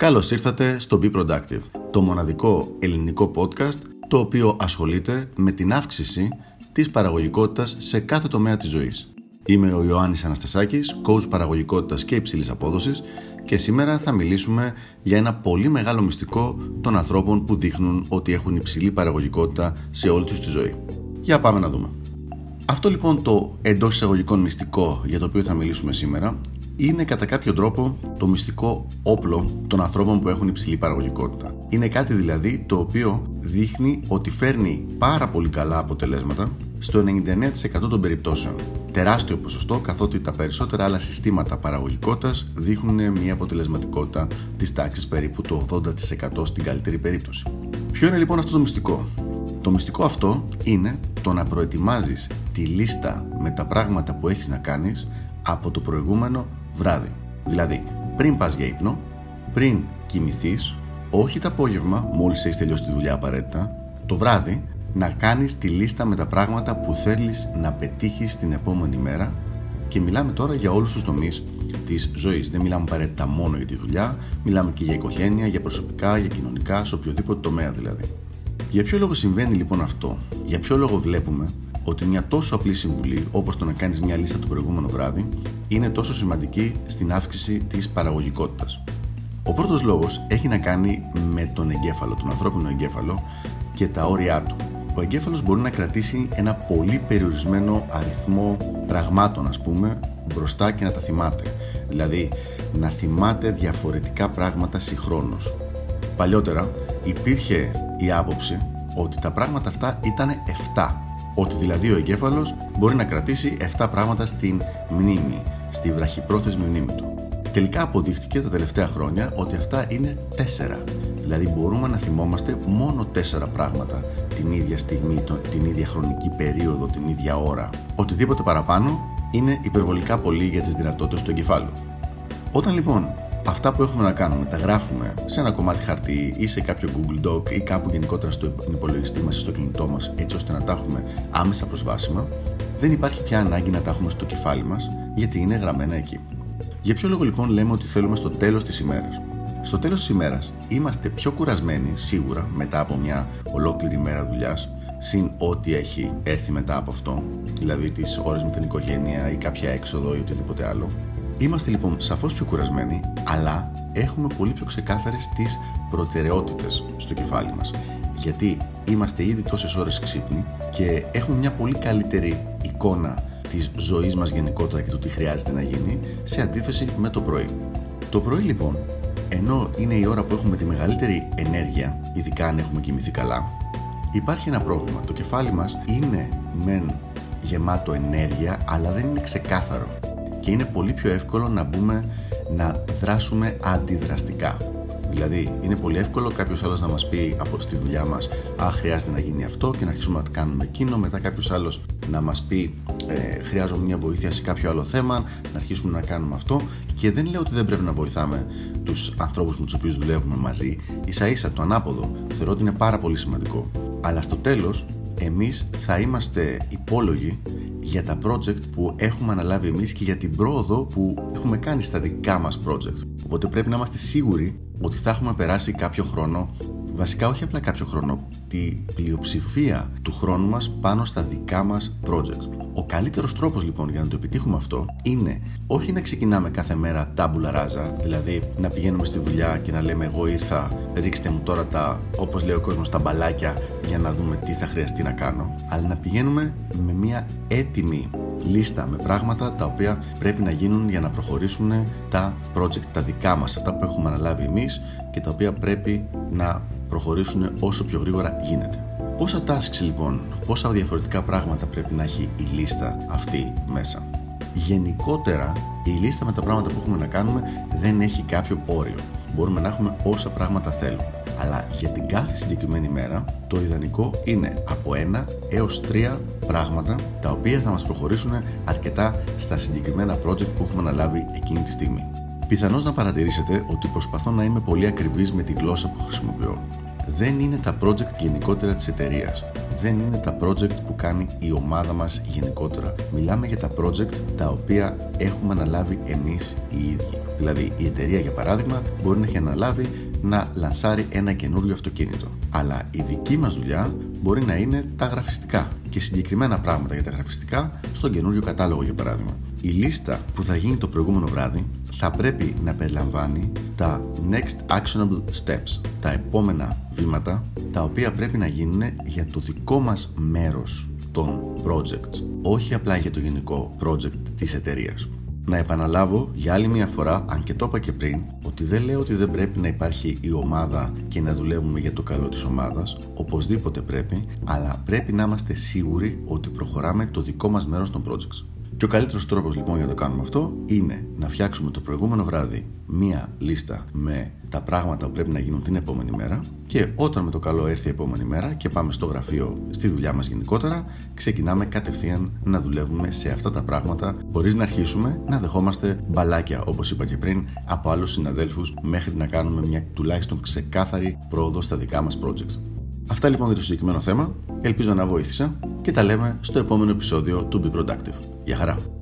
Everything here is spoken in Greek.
Καλώς ήρθατε στο Be Productive, το μοναδικό ελληνικό podcast το οποίο ασχολείται με την αύξηση της παραγωγικότητας σε κάθε τομέα της ζωής. Είμαι ο Ιωάννης Αναστασάκης, coach παραγωγικότητας και υψηλής απόδοσης και σήμερα θα μιλήσουμε για ένα πολύ μεγάλο μυστικό των ανθρώπων που δείχνουν ότι έχουν υψηλή παραγωγικότητα σε όλη τους τη ζωή. Για πάμε να δούμε. Αυτό λοιπόν το εντός εισαγωγικών μυστικό για το οποίο θα μιλήσουμε σήμερα είναι κατά κάποιο τρόπο το μυστικό όπλο των ανθρώπων που έχουν υψηλή παραγωγικότητα. Είναι κάτι δηλαδή το οποίο δείχνει ότι φέρνει πάρα πολύ καλά αποτελέσματα στο 99% των περιπτώσεων. Τεράστιο ποσοστό, καθότι τα περισσότερα άλλα συστήματα παραγωγικότητας δείχνουν μια αποτελεσματικότητα της τάξης περίπου το 80% στην καλύτερη περίπτωση. Ποιο είναι λοιπόν αυτό το μυστικό, Το μυστικό αυτό είναι το να προετοιμάζεις τη λίστα με τα πράγματα που έχεις να κάνεις από το προηγούμενο βράδυ. Δηλαδή, πριν πας για ύπνο, πριν κοιμηθείς, όχι το απόγευμα, μόλις έχεις τελειώσει τη δουλειά απαραίτητα, το βράδυ να κάνεις τη λίστα με τα πράγματα που θέλεις να πετύχεις την επόμενη μέρα και μιλάμε τώρα για όλους τους τομείς της ζωής. Δεν μιλάμε απαραίτητα μόνο για τη δουλειά, μιλάμε και για οικογένεια, για προσωπικά, για κοινωνικά, σε οποιοδήποτε τομέα δηλαδή. Για ποιο λόγο συμβαίνει λοιπόν αυτό, για ποιο λόγο βλέπουμε ότι μια τόσο απλή συμβουλή όπως το να κάνεις μια λίστα το προηγούμενο βράδυ είναι τόσο σημαντική στην αύξηση της παραγωγικότητας. Ο πρώτος λόγος έχει να κάνει με τον εγκέφαλο, τον ανθρώπινο εγκέφαλο και τα όρια του. Ο εγκέφαλος μπορεί να κρατήσει ένα πολύ περιορισμένο αριθμό πραγμάτων ας πούμε μπροστά και να τα θυμάται. Δηλαδή να θυμάται διαφορετικά πράγματα συγχρόνως. Παλιότερα υπήρχε η άποψη ότι τα πράγματα αυτά ήταν 7 ότι δηλαδή ο εγκέφαλος μπορεί να κρατήσει 7 πράγματα στην μνήμη, στη βραχυπρόθεσμη μνήμη του. Τελικά αποδείχτηκε τα τελευταία χρόνια ότι αυτά είναι 4. Δηλαδή μπορούμε να θυμόμαστε μόνο 4 πράγματα την ίδια στιγμή, την ίδια χρονική περίοδο, την ίδια ώρα. Οτιδήποτε παραπάνω είναι υπερβολικά πολύ για τις δυνατότητες του εγκεφάλου. Όταν λοιπόν αυτά που έχουμε να κάνουμε τα γράφουμε σε ένα κομμάτι χαρτί ή σε κάποιο Google Doc ή κάπου γενικότερα στο υπολογιστή μας ή στο κινητό μας έτσι ώστε να τα έχουμε άμεσα προσβάσιμα, δεν υπάρχει πια ανάγκη να τα έχουμε στο κεφάλι μας γιατί είναι γραμμένα εκεί. Για ποιο λόγο λοιπόν λέμε ότι θέλουμε στο τέλος της ημέρας; Στο τέλος της ημέρας είμαστε πιο κουρασμένοι σίγουρα μετά από μια ολόκληρη μέρα δουλειάς, συν ό,τι έχει έρθει μετά από αυτό, δηλαδή τις ώρες με την οικογένεια ή κάποια έξοδο ή οτιδήποτε άλλο Είμαστε λοιπόν σαφώς πιο κουρασμένοι, αλλά έχουμε πολύ πιο ξεκάθαρες τις προτεραιότητες στο κεφάλι μας. Γιατί είμαστε ήδη τόσες ώρες ξύπνοι και έχουμε μια πολύ καλύτερη εικόνα της ζωής μας γενικότερα και του τι χρειάζεται να γίνει σε αντίθεση με το πρωί. Το πρωί λοιπόν, ενώ είναι η ώρα που έχουμε τη μεγαλύτερη ενέργεια, ειδικά αν έχουμε κοιμηθεί καλά, υπάρχει ένα πρόβλημα. Το κεφάλι μας είναι μεν γεμάτο ενέργεια, αλλά δεν είναι ξεκάθαρο και είναι πολύ πιο εύκολο να μπούμε να δράσουμε αντιδραστικά. Δηλαδή, είναι πολύ εύκολο κάποιος άλλος να μας πει από στη δουλειά μας: Α, χρειάζεται να γίνει αυτό και να αρχίσουμε να κάνουμε εκείνο. Μετά κάποιος άλλος να μας πει: ε, Χρειάζομαι μια βοήθεια σε κάποιο άλλο θέμα, να αρχίσουμε να κάνουμε αυτό. Και δεν λέω ότι δεν πρέπει να βοηθάμε τους ανθρώπους με τους οποίους δουλεύουμε μαζί. σα ίσα το ανάποδο. Θεωρώ ότι είναι πάρα πολύ σημαντικό. Αλλά στο τέλος, εμείς θα είμαστε υπόλογοι για τα project που έχουμε αναλάβει εμείς και για την πρόοδο που έχουμε κάνει στα δικά μας project. Οπότε πρέπει να είμαστε σίγουροι ότι θα έχουμε περάσει κάποιο χρόνο, βασικά όχι απλά κάποιο χρόνο, τη πλειοψηφία του χρόνου μας πάνω στα δικά μας project. Ο καλύτερος τρόπος λοιπόν για να το επιτύχουμε αυτό είναι όχι να ξεκινάμε κάθε μέρα τάμπουλα ράζα, δηλαδή να πηγαίνουμε στη δουλειά και να λέμε εγώ ήρθα, ρίξτε μου τώρα τα, όπως λέει ο κόσμος, τα μπαλάκια για να δούμε τι θα χρειαστεί να κάνω, αλλά να πηγαίνουμε με μια έτοιμη λίστα με πράγματα τα οποία πρέπει να γίνουν για να προχωρήσουν τα project τα δικά μας, αυτά που έχουμε αναλάβει εμείς και τα οποία πρέπει να προχωρήσουν όσο πιο γρήγορα γίνεται. Πόσα tasks λοιπόν, πόσα διαφορετικά πράγματα πρέπει να έχει η λίστα αυτή μέσα; Γενικότερα η λίστα με τα πράγματα που έχουμε να κάνουμε δεν έχει κάποιο όριο. Μπορούμε να έχουμε όσα πράγματα θέλουμε. Αλλά για την κάθε συγκεκριμένη μέρα το ιδανικό είναι από ένα έως τρία πράγματα τα οποία θα μας προχωρήσουν αρκετά στα συγκεκριμένα project που έχουμε αναλάβει εκείνη τη στιγμή. Πιθανώς να παρατηρήσετε ότι προσπαθώ να είμαι πολύ ακριβής με τη γλώσσα που χρησιμοποιώ. Δεν είναι τα project γενικότερα της εταιρείας. Δεν είναι τα project που κάνει η ομάδα μας γενικότερα. Μιλάμε για τα project τα οποία έχουμε αναλάβει εμείς οι ίδιοι. Δηλαδή η εταιρεία για παράδειγμα μπορεί να έχει αναλάβει να λανσάρει ένα καινούριο αυτοκίνητο. Αλλά η δική μας δουλειά μπορεί να είναι τα γραφιστικά και συγκεκριμένα πράγματα για τα γραφιστικά στον καινούριο κατάλογο για παράδειγμα. Η λίστα που θα γίνει το προηγούμενο βράδυ θα πρέπει να περιλαμβάνει τα next actionable steps, τα επόμενα βήματα τα οποία πρέπει να γίνουν για το δικό μας μέρος των projects, όχι απλά για το γενικό project της εταιρείας. Να επαναλάβω για άλλη μια φορά, αν και το είπα και πριν, ότι δεν λέω ότι δεν πρέπει να υπάρχει η ομάδα και να δουλεύουμε για το καλό της ομάδας, οπωσδήποτε πρέπει, αλλά πρέπει να είμαστε σίγουροι ότι προχωράμε το δικό μας μέρος των projects. Και ο καλύτερος τρόπος λοιπόν για να το κάνουμε αυτό είναι να φτιάξουμε το προηγούμενο βράδυ μία λίστα με τα πράγματα που πρέπει να γίνουν την επόμενη μέρα και όταν με το καλό έρθει η επόμενη μέρα και πάμε στο γραφείο, στη δουλειά μας γενικότερα, ξεκινάμε κατευθείαν να δουλεύουμε σε αυτά τα πράγματα χωρίς να αρχίσουμε να δεχόμαστε μπαλάκια, όπως είπα και πριν, από άλλους συναδέλφους μέχρι να κάνουμε μια τουλάχιστον ξεκάθαρη πρόοδο στα δικά μας project. Αυτά λοιπόν για το συγκεκριμένο θέμα. Ελπίζω να βοήθησα και τα λέμε στο επόμενο επεισόδιο του Be Productive. Γεια χαρά!